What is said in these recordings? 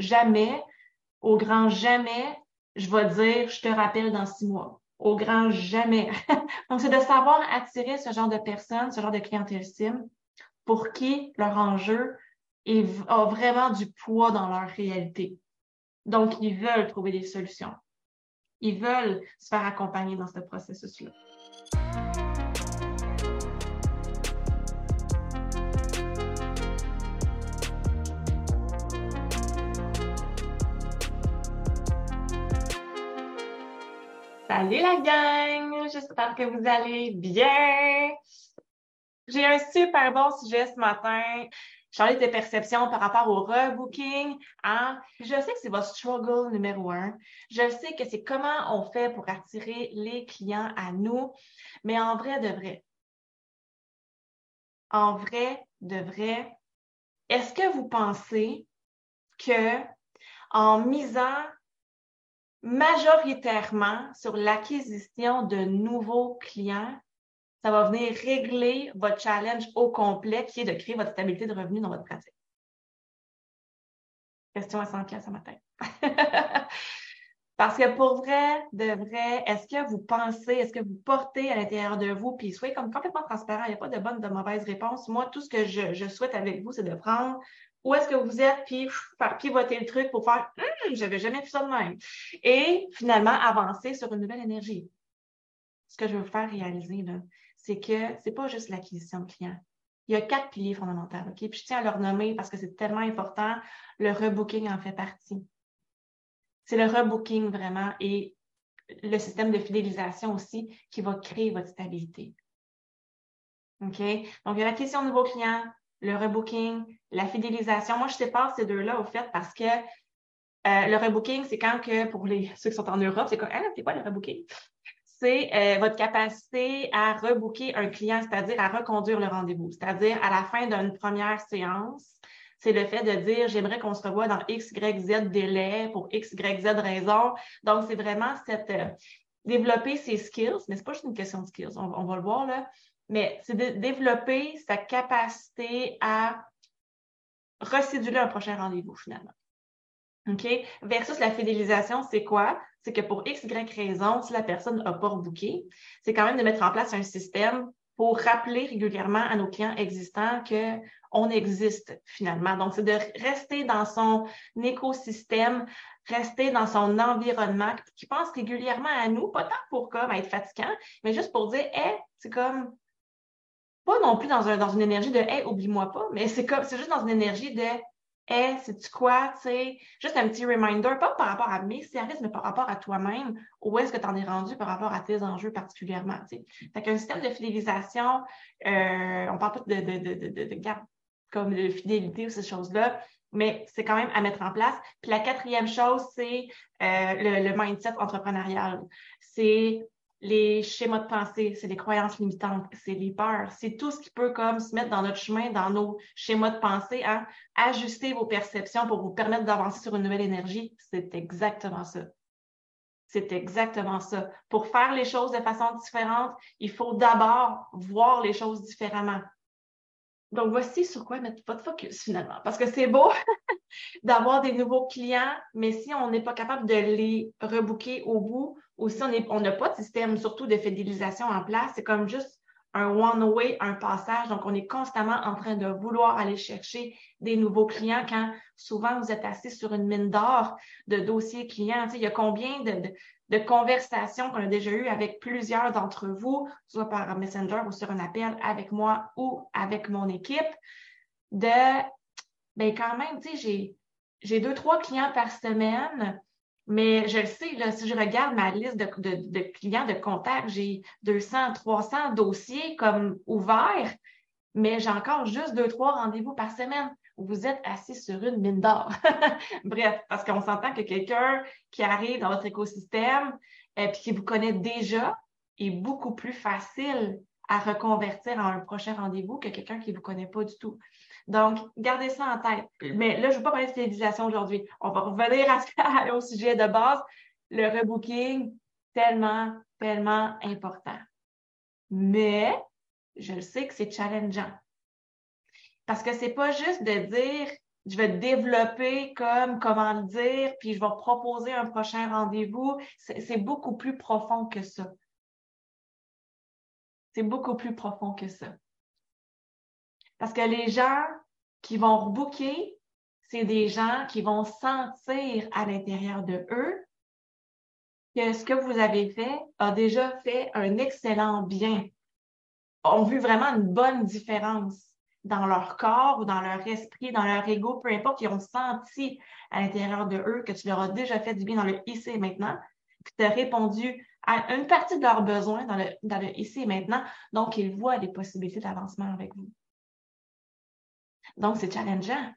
jamais, au grand jamais, je vais dire, je te rappelle dans six mois. Au grand jamais. Donc, c'est de savoir attirer ce genre de personnes, ce genre de clientèle cible, pour qui leur enjeu a vraiment du poids dans leur réalité. Donc, ils veulent trouver des solutions. Ils veulent se faire accompagner dans ce processus-là. Salut la gang! J'espère que vous allez bien. J'ai un super bon sujet ce matin. Charlie tes perceptions par rapport au rebooking. Hein? Je sais que c'est votre struggle numéro un. Je sais que c'est comment on fait pour attirer les clients à nous. Mais en vrai de vrai, en vrai de vrai, est-ce que vous pensez que en misant majoritairement sur l'acquisition de nouveaux clients, ça va venir régler votre challenge au complet qui est de créer votre stabilité de revenus dans votre pratique. Question à 100 pièces ce matin. Parce que pour vrai, de vrai, est-ce que vous pensez, est-ce que vous portez à l'intérieur de vous, puis soyez comme complètement transparent, il n'y a pas de bonne, de mauvaise réponse. Moi, tout ce que je souhaite avec vous, c'est de prendre où est-ce que vous êtes, puis faire pivoter le truc pour faire hum, j'avais jamais vu ça de même. Et finalement, avancer sur une nouvelle énergie. Ce que je veux faire réaliser, là, c'est que c'est pas juste l'acquisition de clients. Il y a quatre piliers fondamentaux, OK? Puis je tiens à leur nommer parce que c'est tellement important. Le rebooking en fait partie. C'est le rebooking vraiment et le système de fidélisation aussi qui va créer votre stabilité. OK? Donc, il y a l'acquisition de nouveaux clients, le rebooking, la fidélisation. Moi, je sépare ces deux-là au fait parce que euh, le rebooking, c'est quand que pour les ceux qui sont en Europe, c'est quoi? Ah, c'est quoi le rebooking? C'est euh, votre capacité à rebooker un client, c'est-à-dire à reconduire le rendez-vous. C'est-à-dire à la fin d'une première séance, c'est le fait de dire j'aimerais qu'on se revoie dans X, Y, Z délai pour X, Y, Z raison. Donc, c'est vraiment cette euh, développer ses skills, mais c'est pas juste une question de skills, on va le voir là, mais c'est de développer sa capacité à recéduler un prochain rendez-vous finalement. OK? Versus la fidélisation, c'est quoi? C'est que pour X, Y raison, si la personne n'a pas rebooké, c'est quand même de mettre en place un système pour rappeler régulièrement à nos clients existants qu'on existe finalement. Donc, c'est de rester dans son écosystème, rester dans son environnement, qui pense régulièrement à nous, pas tant pour comme être fatigant, mais juste pour dire, hé, c'est comme pas non plus dans, un, dans une énergie de Hey, oublie-moi pas, mais c'est comme c'est juste dans une énergie de Hey, c'est-tu quoi, sais, juste un petit reminder, pas par rapport à mes services, mais par rapport à toi-même, où est-ce que tu en es rendu par rapport à tes enjeux particulièrement, tu sais. Fait qu'un système de fidélisation, euh, on parle pas de, de, de, de, de garde comme de fidélité ou ces choses-là, mais c'est quand même à mettre en place. Puis la quatrième chose, c'est euh, le, le mindset entrepreneurial. C'est les schémas de pensée, c'est les croyances limitantes, c'est les peurs, c'est tout ce qui peut comme se mettre dans notre chemin, dans nos schémas de pensée, hein? ajuster vos perceptions pour vous permettre d'avancer sur une nouvelle énergie. C'est exactement ça. C'est exactement ça. Pour faire les choses de façon différente, il faut d'abord voir les choses différemment. Donc, voici sur quoi mettre votre focus finalement. Parce que c'est beau d'avoir des nouveaux clients, mais si on n'est pas capable de les rebooker au bout, ou si on n'a pas de système surtout de fidélisation en place, c'est comme juste un one-way, un passage. Donc, on est constamment en train de vouloir aller chercher des nouveaux clients quand souvent vous êtes assis sur une mine d'or de dossiers clients. Tu sais, il y a combien de, conversations qu'on a déjà eues avec plusieurs d'entre vous, soit par Messenger ou sur un appel avec moi ou avec mon équipe, de, ben quand même, j'ai deux, trois clients par semaine, mais je le sais, là, si je regarde ma liste de, clients de contact, j'ai 200, 300 dossiers comme ouverts, mais j'ai encore juste deux, trois rendez-vous par semaine vous êtes assis sur une mine d'or. Bref, parce qu'on s'entend que quelqu'un qui arrive dans votre écosystème et euh, qui vous connaît déjà est beaucoup plus facile à reconvertir en un prochain rendez-vous que quelqu'un qui ne vous connaît pas du tout. Donc, gardez ça en tête. Mais là, je ne veux pas parler de fidélisation aujourd'hui. On va revenir au sujet de base. Le rebooking, tellement, tellement important. Mais, je le sais que c'est challengeant. Parce que c'est pas juste de dire je vais développer comme comment le dire, puis je vais proposer un prochain rendez-vous. C'est beaucoup plus profond que ça. C'est beaucoup plus profond que ça. Parce que les gens qui vont rebooker, c'est des gens qui vont sentir à l'intérieur de eux que ce que vous avez fait a déjà fait un excellent bien, ont vu vraiment une bonne différence dans leur corps ou dans leur esprit, dans leur ego, peu importe, ils ont senti à l'intérieur de eux que tu leur as déjà fait du bien dans le ici et maintenant, puis tu as répondu à une partie de leurs besoins dans le, dans le ici et maintenant, donc ils voient des possibilités d'avancement avec vous. Donc, c'est challengeant.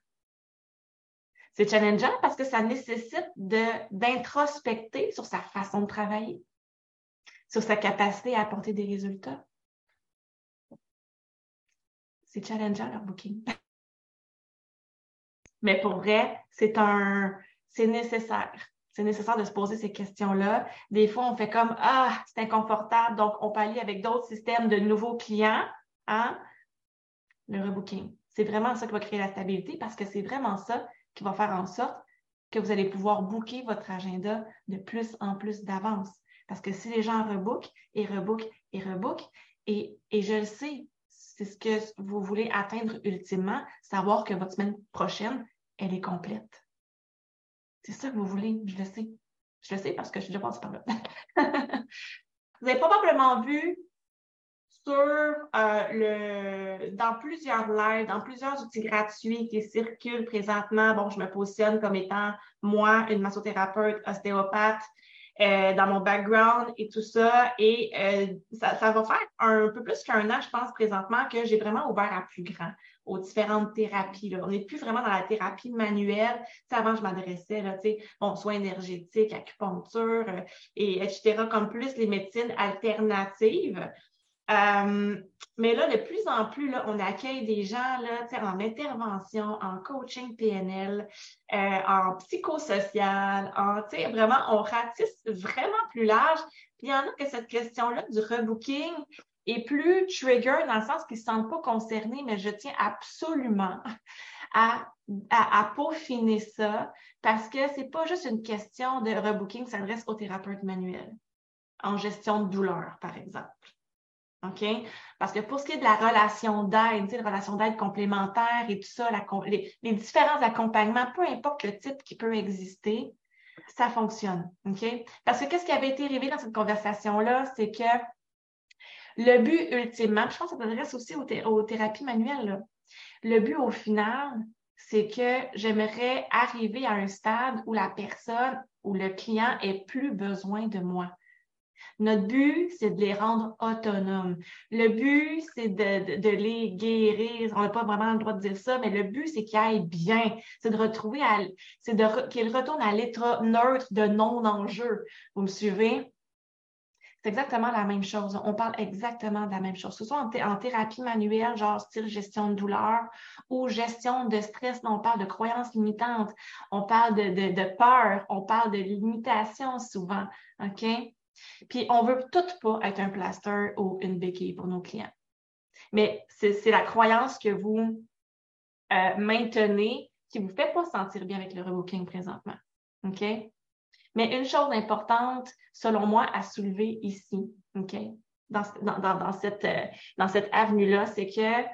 C'est challengeant parce que ça nécessite d'introspecter sur sa façon de travailler, sur sa capacité à apporter des résultats. C'est challengeant leur booking. Mais pour vrai, c'est un, c'est nécessaire. C'est nécessaire de se poser ces questions-là. Des fois, on fait comme Ah, c'est inconfortable, donc on aller avec d'autres systèmes de nouveaux clients. Hein? Le rebooking. C'est vraiment ça qui va créer la stabilité parce que c'est vraiment ça qui va faire en sorte que vous allez pouvoir booker votre agenda de plus en plus d'avance. Parce que si les gens rebookent et rebookent et rebookent, et, et je le sais, c'est ce que vous voulez atteindre ultimement, savoir que votre semaine prochaine, elle est complète. C'est ça que vous voulez, je le sais. Je le sais parce que je suis déjà passée par là. vous avez probablement vu sur euh, le, dans plusieurs lives, dans plusieurs outils gratuits qui circulent présentement. Bon, je me positionne comme étant moi, une massothérapeute, ostéopathe, euh, dans mon background et tout ça. Et euh, ça, ça, va faire un peu plus qu'un an, je pense, présentement, que j'ai vraiment ouvert à plus grand aux différentes thérapies. Là. On n'est plus vraiment dans la thérapie manuelle. Avant, je m'adressais, bon, soins énergétiques, acupuncture, et etc., comme plus les médecines alternatives. Euh, mais là, de plus en plus, là, on accueille des gens là, en intervention, en coaching PNL, euh, en psychosocial, en vraiment, on ratisse vraiment plus large. Puis il y en a que cette question-là du rebooking est plus trigger dans le sens qu'ils ne se sentent pas concernés, mais je tiens absolument à, à, peaufiner ça parce que c'est pas juste une question de rebooking, s'adresse aux thérapeutes manuels en gestion de douleur, par exemple. OK? Parce que pour ce qui est de la relation d'aide, la relation d'aide complémentaire et tout ça, les, différents accompagnements, peu importe le type qui peut exister, ça fonctionne. OK? Parce que qu'est-ce qui avait été révélé dans cette conversation-là, c'est que le but ultimement, je pense que ça s'adresse aussi aux, thérapies manuelles, le but au final, c'est que j'aimerais arriver à un stade où la personne ou le client ait plus besoin de moi. Notre but, c'est de les rendre autonomes. Le but, c'est de, les guérir. On n'a pas vraiment le droit de dire ça, mais le but, c'est qu'ils aillent bien. C'est de retrouver, c'est de, qu'ils retournent à l'état neutre de non-enjeu. Vous me suivez? C'est exactement la même chose. On parle exactement de la même chose. Ce soit en, thérapie manuelle, genre style gestion de douleur ou gestion de stress, on parle de croyances limitantes, on parle de, de, de peur, on parle de limitation souvent. OK? Puis on veut tout pas être un plaster ou une béquille pour nos clients. Mais c'est la croyance que vous euh, maintenez qui vous fait pas sentir bien avec le rebooking présentement. OK? Mais une chose importante, selon moi, à soulever ici, OK? Dans, cette, euh, dans cette avenue-là, c'est que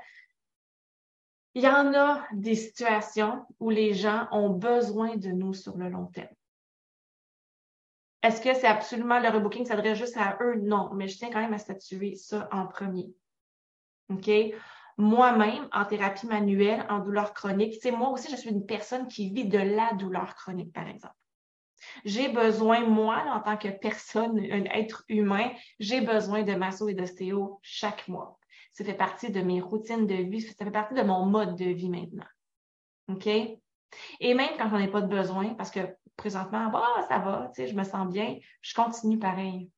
il y en a des situations où les gens ont besoin de nous sur le long terme. Est-ce que c'est absolument le rebooking s'adresse juste à eux? Non, mais je tiens quand même à statuer ça en premier. OK? Moi-même, en thérapie manuelle, en douleur chronique, c'est moi aussi, je suis une personne qui vit de la douleur chronique, par exemple. J'ai besoin, moi, en tant que personne, un être humain, j'ai besoin de masso et d'ostéo chaque mois. Ça fait partie de mes routines de vie, ça fait partie de mon mode de vie maintenant. OK? Et même quand j'en ai pas de besoin, parce que présentement, bah, ça va, je me sens bien, je continue pareil.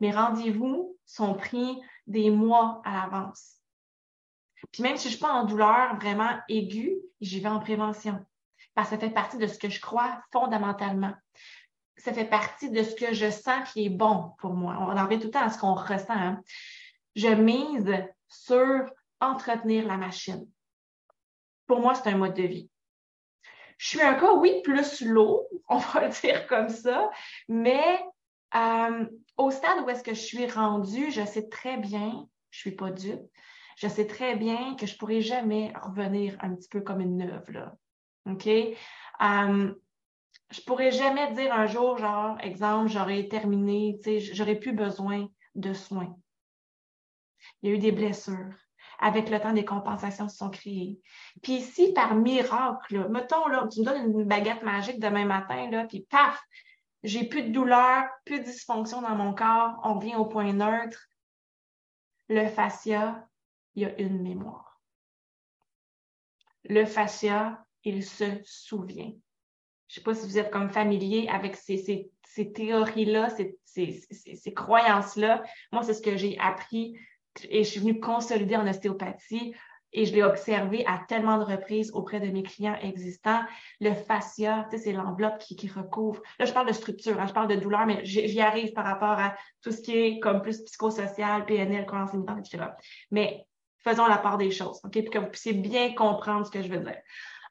Mes rendez-vous sont pris des mois à l'avance. Puis même si je ne suis pas en douleur vraiment aiguë, j'y vais en prévention. Parce que ça fait partie de ce que je crois fondamentalement. Ça fait partie de ce que je sens qui est bon pour moi. On en revient tout le temps à ce qu'on ressent. Hein. Je mise sur entretenir la machine. Pour moi, c'est un mode de vie. Je suis un cas, oui, plus lourd, on va le dire comme ça, mais euh, au stade où est-ce que je suis rendue, je sais très bien, je suis pas dupe, je sais très bien que je pourrai jamais revenir un petit peu comme une neuve, là. OK? Um, je pourrais jamais dire un jour, genre, exemple, j'aurais terminé, tu sais, j'aurais plus besoin de soins. Il y a eu des blessures avec le temps, des compensations se sont créées. Puis si par miracle, mettons, là, tu me donnes une baguette magique demain matin, là, puis paf, j'ai plus de douleur, plus de dysfonction dans mon corps, on vient au point neutre. Le fascia, il y a une mémoire. Le fascia, il se souvient. Je ne sais pas si vous êtes comme familier avec ces théories-là, ces, ces croyances-là. Moi, c'est ce que j'ai appris et je suis venue consolider en ostéopathie et je l'ai observé à tellement de reprises auprès de mes clients existants. Le fascia, tu sais, c'est l'enveloppe qui, recouvre. Là, je parle de structure, hein, je parle de douleur, mais j'y arrive par rapport à tout ce qui est comme plus psychosocial, PNL, croyance limitante, etc. Mais faisons la part des choses, OK, pour que vous puissiez bien comprendre ce que je veux dire.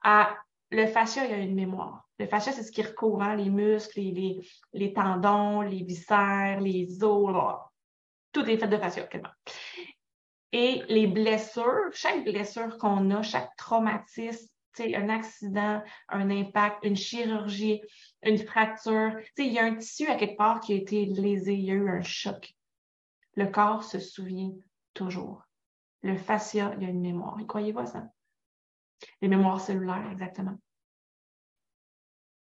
Euh, le fascia, il y a une mémoire. Le fascia, c'est ce qui recouvre hein, les muscles, les, tendons, les viscères, les os, tout est fait de fascia, Et les blessures, chaque blessure qu'on a, chaque traumatisme, un accident, un impact, une chirurgie, une fracture, il y a un tissu à quelque part qui a été lésé, il y a eu un choc. Le corps se souvient toujours. Le fascia, il y a une mémoire. Y croyez-vous à ça? Les mémoires cellulaires, exactement.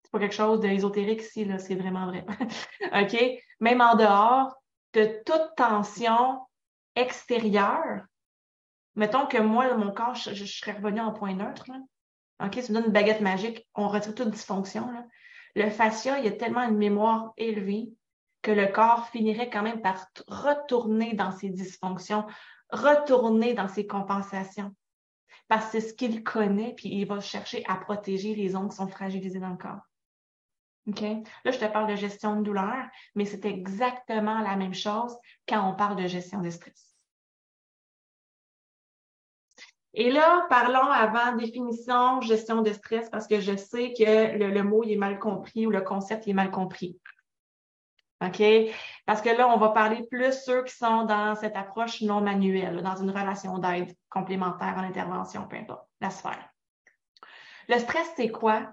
C'est pas quelque chose d'ésotérique ici, là, c'est vraiment vrai. OK? Même en dehors, de toute tension extérieure, mettons que moi, mon corps, je, serais revenu en point neutre. OK, ça me donne une baguette magique, on retire toute dysfonction. Le fascia, il y a tellement une mémoire élevée que le corps finirait quand même par retourner dans ses dysfonctions, retourner dans ses compensations. Parce que c'est ce qu'il connaît, puis il va chercher à protéger les ondes qui sont fragilisées dans le corps. OK? Là, je te parle de gestion de douleur, mais c'est exactement la même chose quand on parle de gestion de stress. Et là, parlons avant définition, gestion de stress, parce que je sais que le, mot est mal compris ou le concept est mal compris. OK? Parce que là, on va parler plus ceux qui sont dans cette approche non manuelle, dans une relation d'aide complémentaire en intervention, peu importe la sphère. Le stress, c'est quoi?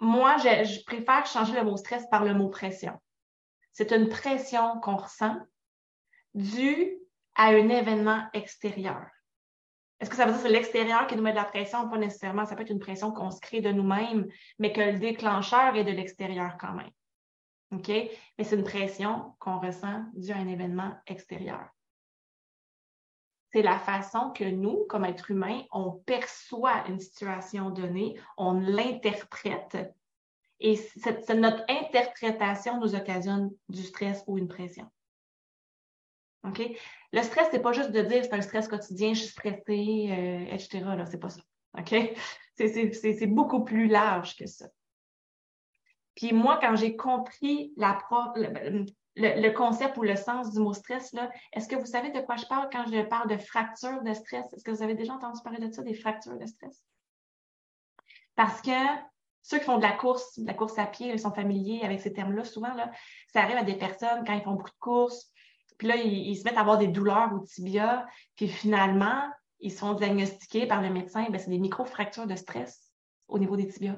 Moi, je, préfère changer le mot stress par le mot pression. C'est une pression qu'on ressent due à un événement extérieur. Est-ce que ça veut dire que c'est l'extérieur qui nous met de la pression? Pas nécessairement. Ça peut être une pression qu'on se crée de nous-mêmes, mais que le déclencheur est de l'extérieur quand même. OK? Mais c'est une pression qu'on ressent due à un événement extérieur c'est la façon que nous, comme êtres humains, on perçoit une situation donnée, on l'interprète. Et notre interprétation nous occasionne du stress ou une pression. OK? Le stress, c'est pas juste de dire c'est un stress quotidien, je suis stressée, euh, etc. C'est pas ça. OK? C'est beaucoup plus large que ça. Puis moi, quand j'ai compris la, le, concept ou le sens du mot stress, est-ce que vous savez de quoi je parle quand je parle de fracture de stress? Est-ce que vous avez déjà entendu parler de ça, des fractures de stress? Parce que ceux qui font de la course, de la course à pied, ils sont familiers avec ces termes-là. Souvent, là, ça arrive à des personnes quand ils font beaucoup de courses, puis là, ils, se mettent à avoir des douleurs au tibia, puis finalement, ils sont diagnostiqués par le médecin, ben, c'est des micro-fractures de stress au niveau des tibias.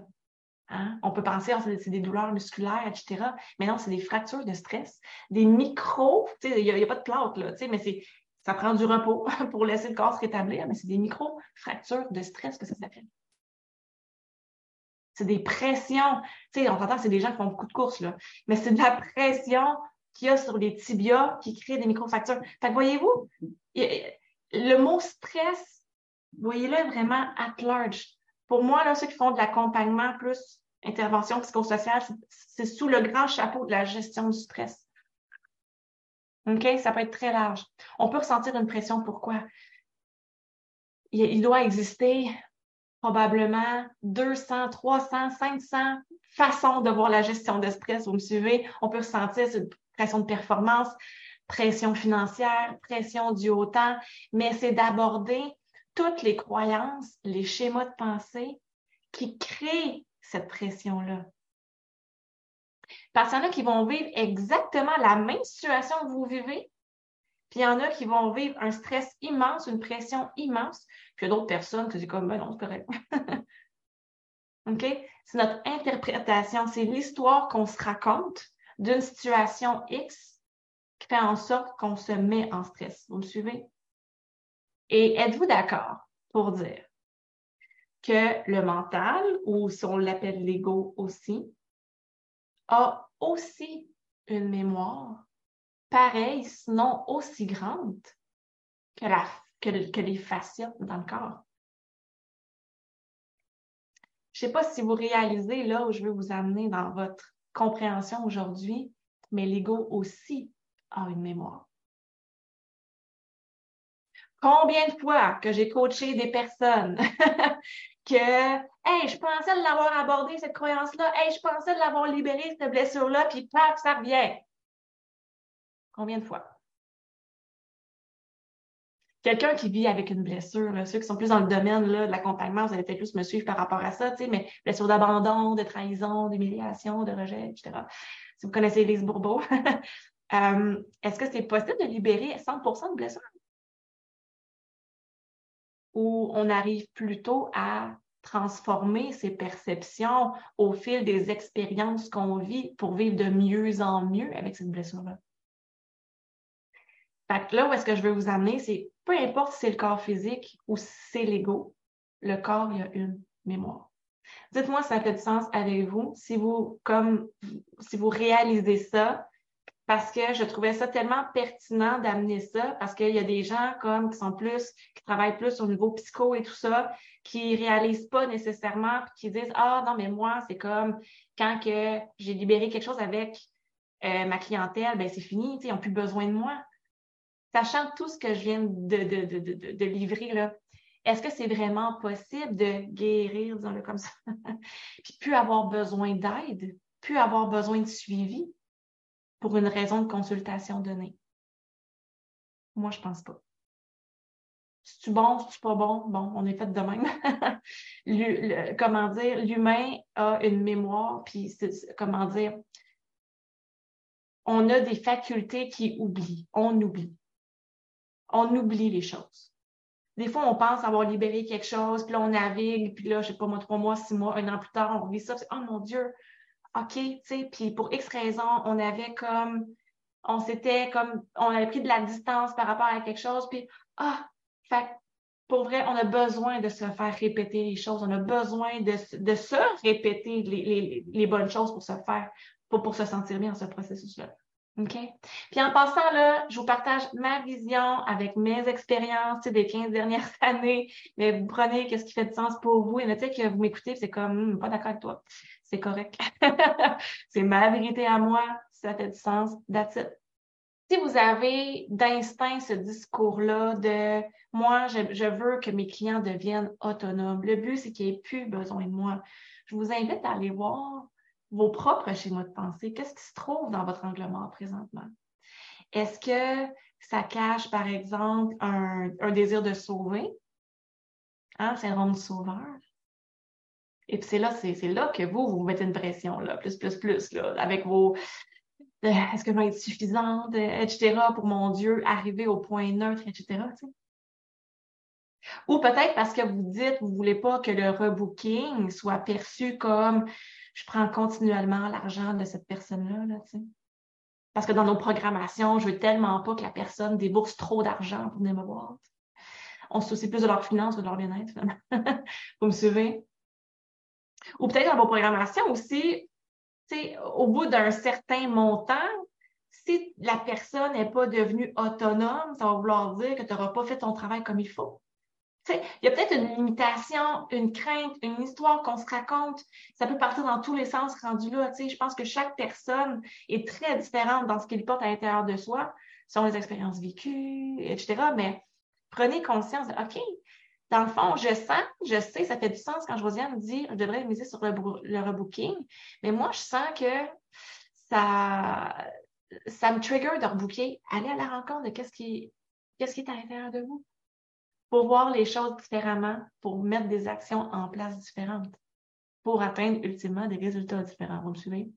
Hein? On peut penser que ah, c'est des douleurs musculaires, etc. Mais non, c'est des fractures de stress, des micros, il n'y a, pas de plâtre, là, mais ça prend du repos pour laisser le corps se rétablir, mais c'est des micro-fractures de stress que ça s'appelle. C'est des pressions. on entend que c'est des gens qui font beaucoup de courses, là, mais c'est de la pression qu'il y a sur les tibias qui crée des micro-fractures. Fait voyez-vous, le mot stress, voyez-le vraiment at large. Pour moi, là, ceux qui font de l'accompagnement plus intervention psychosociale, c'est sous le grand chapeau de la gestion du stress. OK? Ça peut être très large. On peut ressentir une pression. Pourquoi? Il, doit exister probablement 200, 300, 500 façons de voir la gestion de stress. Vous me suivez? On peut ressentir cette pression de performance, pression financière, pression du haut temps, mais c'est d'aborder toutes les croyances, les schémas de pensée qui crée cette pression-là. Parce qu'il y en a qui vont vivre exactement la même situation que vous vivez, puis il y en a qui vont vivre un stress immense, une pression immense, puis il y a d'autres personnes qui disent comme, ben non, c'est correct. OK? C'est notre interprétation, c'est l'histoire qu'on se raconte d'une situation X qui fait en sorte qu'on se met en stress. Vous me suivez? Et êtes-vous d'accord pour dire que le mental, ou si on l'appelle l'ego aussi, a aussi une mémoire pareille, sinon aussi grande que, les fascias dans le corps? Je ne sais pas si vous réalisez là où je veux vous amener dans votre compréhension aujourd'hui, mais l'ego aussi a une mémoire. Combien de fois que j'ai coaché des personnes que, hey, je pensais l'avoir abordé, cette croyance-là, hey, je pensais l'avoir libéré, cette blessure-là, puis paf, ça revient. Combien de fois? Quelqu'un qui vit avec une blessure, ceux qui sont plus dans le domaine là, de l'accompagnement, vous allez peut-être plus me suivre par rapport à ça, mais blessure d'abandon, de trahison, d'humiliation, de rejet, etc. Si vous connaissez Elise Bourbeau, euh, est-ce que c'est possible de libérer 100% de blessures? Ou on arrive plutôt à transformer ses perceptions au fil des expériences qu'on vit pour vivre de mieux en mieux avec cette blessure-là? Là, où est-ce que je veux vous amener, c'est peu importe si c'est le corps physique ou si c'est l'ego, le corps, il y a une mémoire. Dites-moi si ça fait du sens avec vous, si vous, comme, si vous réalisez ça, parce que je trouvais ça tellement pertinent d'amener ça, parce qu'il y a des gens comme qui sont plus, qui travaillent plus au niveau psycho et tout ça, qui réalisent pas nécessairement, puis qui disent Ah non, mais moi, c'est comme quand que j'ai libéré quelque chose avec euh, ma clientèle, ben c'est fini, ils n'ont plus besoin de moi. Sachant tout ce que je viens de, de, livrer, là, est-ce que c'est vraiment possible de guérir, disons-le comme ça, puis plus avoir besoin d'aide, plus avoir besoin de suivi? Pour une raison de consultation donnée? Moi, je pense pas. C'est-tu bon, c'est-tu pas bon? Bon, on est fait de même. comment dire, l'humain a une mémoire, puis comment dire, on a des facultés qui oublient, on oublie on oublie les choses. Des fois, on pense avoir libéré quelque chose, puis là, on navigue, puis là, je sais pas moi, trois mois, six mois, un an plus tard, on vit ça, oh mon Dieu, OK, tu sais, puis pour X raisons, on avait comme, on s'était comme, on avait pris de la distance par rapport à quelque chose, puis, ah, fait pour vrai, on a besoin de se faire répéter les choses, on a besoin de, de se répéter les, les, les, bonnes choses pour se faire, pour, pour se sentir bien dans ce processus-là. OK? Puis en passant, là, je vous partage ma vision avec mes expériences des 15 dernières années, mais vous prenez qu'est-ce qui fait du sens pour vous. Et sais que vous m'écoutez, c'est comme, hmm, pas d'accord avec toi. C'est correct. c'est ma vérité à moi. Ça fait du sens. That's. Si vous avez d'instinct ce discours-là de moi, je, veux que mes clients deviennent autonomes. Le but, c'est qu'ils n'aient plus besoin de moi. Je vous invite à aller voir vos propres schémas de pensée. Qu'est-ce qui se trouve dans votre angle mort présentement? Est-ce que ça cache, par exemple, un, désir de sauver? Hein, syndrome du sauveur? Et puis c'est là, c'est là que vous, vous mettez une pression, là, plus, plus, plus, là, avec vos euh, est-ce que je vais être suffisante, etc., pour mon Dieu, arriver au point neutre, etc. Ou peut-être parce que vous dites, vous ne voulez pas que le rebooking soit perçu comme je prends continuellement l'argent de cette personne-là, là, Parce que dans nos programmations, je veux tellement pas que la personne débourse trop d'argent pour venir me voir. On se soucie plus de leur finance que de leur bien-être, finalement. Vous me suivez? Ou peut-être dans vos programmations aussi, au bout d'un certain montant, si la personne n'est pas devenue autonome, ça va vouloir dire que tu n'auras pas fait ton travail comme il faut il y a peut-être une limitation, une crainte, une histoire qu'on se raconte. Ça peut partir dans tous les sens rendu là. Je pense que chaque personne est très différente dans ce qu'il porte à l'intérieur de soi, selon les expériences vécues, etc. Mais prenez conscience de, OK, dans le fond, je sens, je sais, ça fait du sens quand Josiane me dit, je devrais miser sur le, rebooking, mais moi, je sens que ça, ça me trigger de rebooker. Allez à la rencontre de qu'est-ce qui, qu'est-ce qui est à l'intérieur de vous pour voir les choses différemment, pour mettre des actions en place différentes. pour atteindre ultimement des résultats différents. Vous me suivez?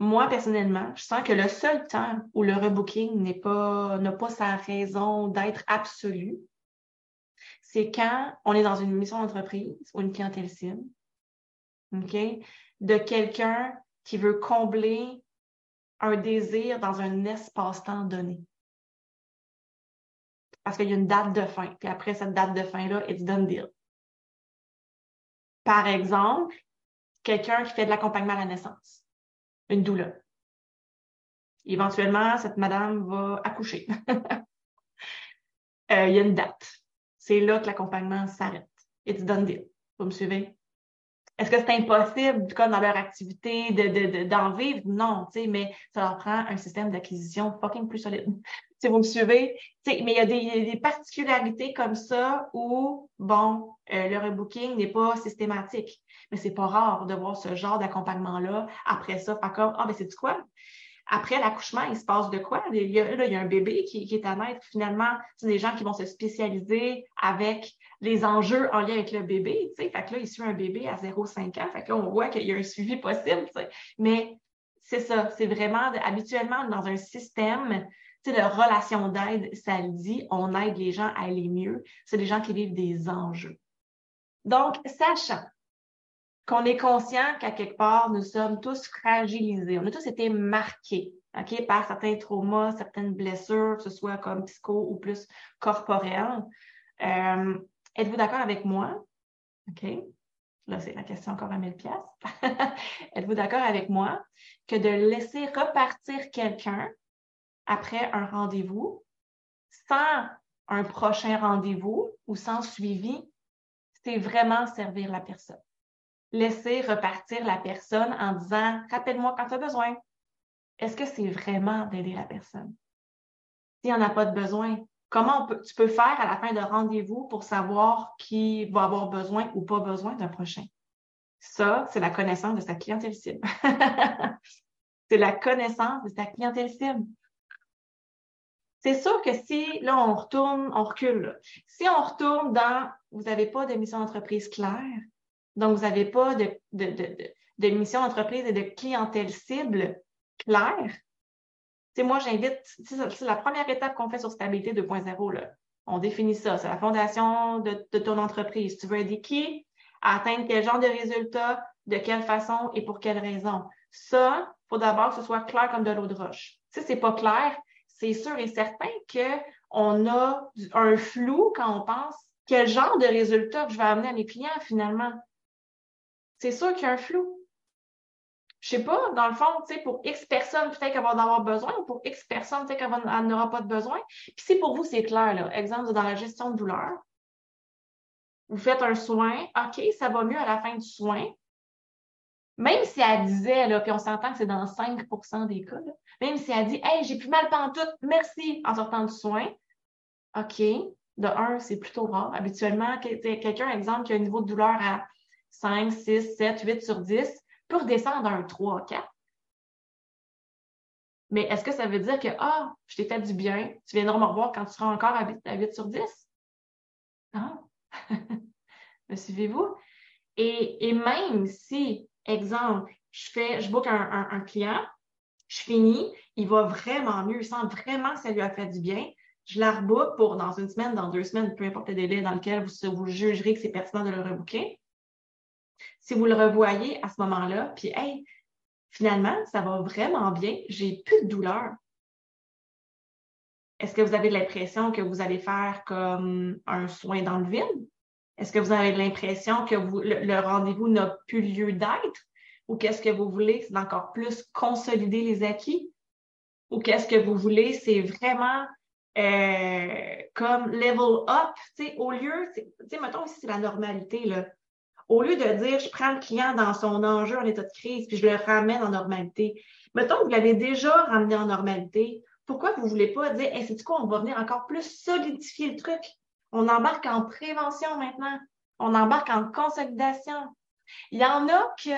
Moi, personnellement, je sens que le seul temps où le rebooking n'est pas, n'a pas sa raison d'être absolue, c'est quand on est dans une mission d'entreprise ou une clientèle cible, OK? De quelqu'un qui veut combler un désir dans un espace-temps donné. Parce qu'il y a une date de fin. Puis après cette date de fin-là, it's done deal. Par exemple, quelqu'un qui fait de l'accompagnement à la naissance, une douleur. Éventuellement, cette madame va accoucher. Euh, il y a une date. C'est là que l'accompagnement s'arrête. It's done deal. Vous me suivez? Est-ce que c'est impossible, comme dans leur activité, d'en de, vivre? Non, tu sais, mais ça leur prend un système d'acquisition fucking plus solide. si vous me suivez? mais il y, a des, particularités comme ça où, bon, euh, le rebooking n'est pas systématique. Mais c'est pas rare de voir ce genre d'accompagnement-là. Après ça, faire comme, ah, ben, c'est quoi? Après l'accouchement, il se passe de quoi? Il y a, là, il y a un bébé qui, est à naître. Finalement, c'est des gens qui vont se spécialiser avec les enjeux en lien avec le bébé. Fait que là, il suit un bébé à 0,5 ans. Fait que là, on voit qu'il y a un suivi possible. Mais c'est ça. C'est vraiment habituellement dans un système de relation d'aide, ça le dit, on aide les gens à aller mieux. C'est des gens qui vivent des enjeux. Donc, sachant qu'on est conscient qu'à quelque part, nous sommes tous fragilisés. On a tous été marqués ok, par certains traumas, certaines blessures, que ce soit comme psycho ou plus corporelles. Euh, êtes-vous d'accord avec moi? OK. Là, c'est la question encore à 1000 pièces. êtes-vous d'accord avec moi que de laisser repartir quelqu'un après un rendez-vous sans un prochain rendez-vous ou sans suivi, c'est vraiment servir la personne? Laisser repartir la personne en disant Rappelle-moi quand tu as besoin. Est-ce que c'est vraiment d'aider la personne? S'il n'y en a pas de besoin, comment tu peux faire à la fin de rendez-vous pour savoir qui va avoir besoin ou pas besoin d'un prochain? Ça, c'est la connaissance de sa clientèle cible. c'est la connaissance de sa clientèle cible. C'est sûr que si, là, on retourne, on recule, si on retourne dans, vous n'avez pas de mission d'entreprise claire, donc, vous n'avez pas de, de, mission d'entreprise et de clientèle cible claire. C'est moi, j'invite, c'est la première étape qu'on fait sur Stabilité 2.0. On définit ça. C'est la fondation de, ton entreprise. Tu veux aider qui à atteindre quel genre de résultats, de quelle façon et pour quelle raison? Ça, il faut d'abord que ce soit clair comme de l'eau de roche. Si c'est pas clair, c'est sûr et certain qu'on a un flou quand on pense quel genre de résultats que je vais amener à mes clients finalement c'est sûr qu'il y a un flou. Je sais pas, dans le fond, tu sais, pour X personnes, peut-être qu'elle va en avoir besoin, ou pour X personnes, peut-être qu'elle n'aura pas de besoin. Puis si pour vous, c'est clair, là, exemple, dans la gestion de douleur, vous faites un soin, OK, ça va mieux à la fin du soin. Même si elle disait, là, puis on s'entend que c'est dans 5% des cas, même si elle dit, hey, j'ai plus mal tout, merci, en sortant du soin. OK, de un, c'est plutôt rare. Habituellement, quelqu'un, exemple, qui a un niveau de douleur à 5, 6, 7, 8 sur 10 peut redescendre à un 3, 4. Mais est-ce que ça veut dire que, ah, je t'ai fait du bien, tu viendras me revoir quand tu seras encore à 8, sur 10? Non. me suivez-vous? Et, même si, exemple, je fais, je book un, client, je finis, il va vraiment mieux, il sent vraiment que ça lui a fait du bien. Je la rebook pour dans une semaine, dans deux semaines, peu importe le délai dans lequel vous, vous jugerez que c'est pertinent de le rebooker. Si vous le revoyez à ce moment-là, puis hey, finalement, ça va vraiment bien, j'ai plus de douleur. Est-ce que vous avez l'impression que vous allez faire comme un soin dans le vide? Est-ce que vous avez l'impression que le, rendez-vous n'a plus lieu d'être? Ou qu'est-ce que vous voulez? C'est d'encore plus consolider les acquis? Ou qu'est-ce que vous voulez? C'est vraiment euh, comme level up, tu sais, au lieu, tu sais, mettons ici, c'est la normalité, là au lieu de dire je prends le client dans son enjeu en état de crise, puis je le ramène en normalité, mettons que vous l'avez déjà ramené en normalité, pourquoi vous ne voulez pas dire hey, c'est quoi, on va venir encore plus solidifier le truc? On embarque en prévention maintenant. On embarque en consolidation. Il y en a que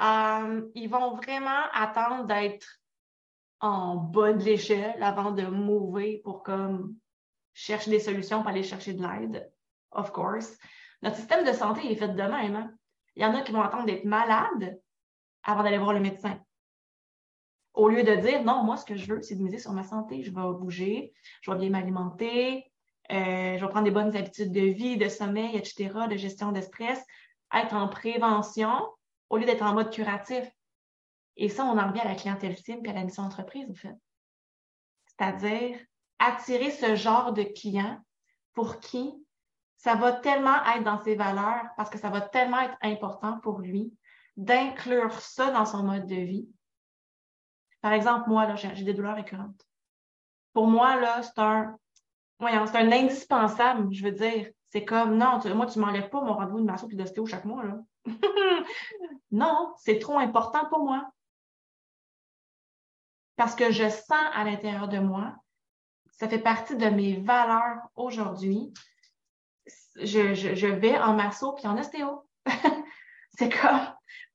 euh, vont vraiment attendre d'être en bas de l'échelle avant de mouver pour comme chercher des solutions pour aller chercher de l'aide, of course. Notre système de santé est fait de même. Hein? Il y en a qui vont attendre d'être malades avant d'aller voir le médecin. Au lieu de dire, non, moi, ce que je veux, c'est de miser sur ma santé. Je vais bouger, je vais bien m'alimenter, euh, je vais prendre des bonnes habitudes de vie, de sommeil, etc., de gestion de stress, être en prévention au lieu d'être en mode curatif. Et ça, on en revient à la clientèle cible et à la mission entreprise, en fait. C'est-à-dire attirer ce genre de client pour qui ça va tellement être dans ses valeurs parce que ça va tellement être important pour lui d'inclure ça dans son mode de vie. Par exemple, moi, là, j'ai des douleurs récurrentes. Pour moi, là, c'est un, c'est un indispensable, je veux dire. C'est comme, non, moi, tu m'enlèves pas mon rendez-vous de masso et d'ostéo chaque mois, là. non, c'est trop important pour moi. Parce que je sens à l'intérieur de moi, ça fait partie de mes valeurs aujourd'hui. Je, vais en masso puis en ostéo. c'est comme,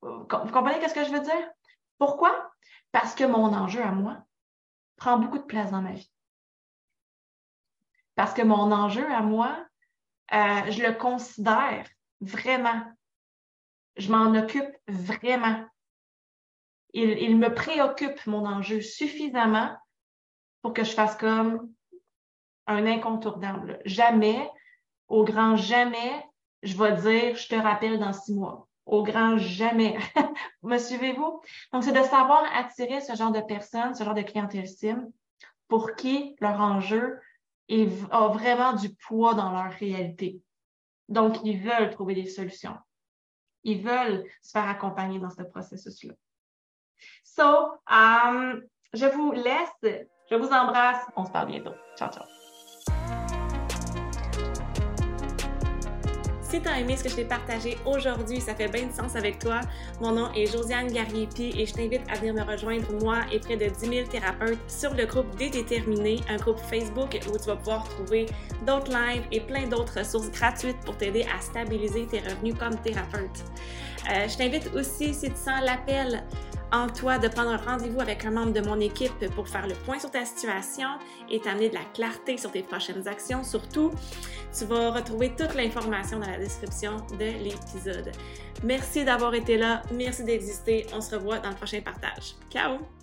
vous comprenez ce que je veux dire? Pourquoi? Parce que mon enjeu à moi prend beaucoup de place dans ma vie. Parce que mon enjeu à moi, euh, je le considère vraiment. Je m'en occupe vraiment. Il, me préoccupe, mon enjeu, suffisamment pour que je fasse comme un incontournable. Jamais, au grand jamais, je vais dire, je te rappelle dans six mois. Au grand jamais. me suivez-vous? Donc, c'est de savoir attirer ce genre de personnes, ce genre de clientèle pour qui leur enjeu ont vraiment du poids dans leur réalité. Donc, ils veulent trouver des solutions. Ils veulent se faire accompagner dans ce processus-là. So, um, je vous laisse. Je vous embrasse. On se parle bientôt. Ciao, ciao. Si tu as aimé ce que je t'ai partagé aujourd'hui, ça fait bien de sens avec toi. Mon nom est Josiane Garriépi et je t'invite à venir me rejoindre, moi et près de 10 000 thérapeutes, sur le groupe Déterminé, un groupe Facebook où tu vas pouvoir trouver d'autres lives et plein d'autres ressources gratuites pour t'aider à stabiliser tes revenus comme thérapeute. Euh, je t'invite aussi, si tu sens l'appel en toi de prendre un rendez-vous avec un membre de mon équipe pour faire le point sur ta situation et t'amener de la clarté sur tes prochaines actions. Surtout, tu vas retrouver toute l'information dans la description de l'épisode. Merci d'avoir été là, merci d'exister. On se revoit dans le prochain partage. Ciao!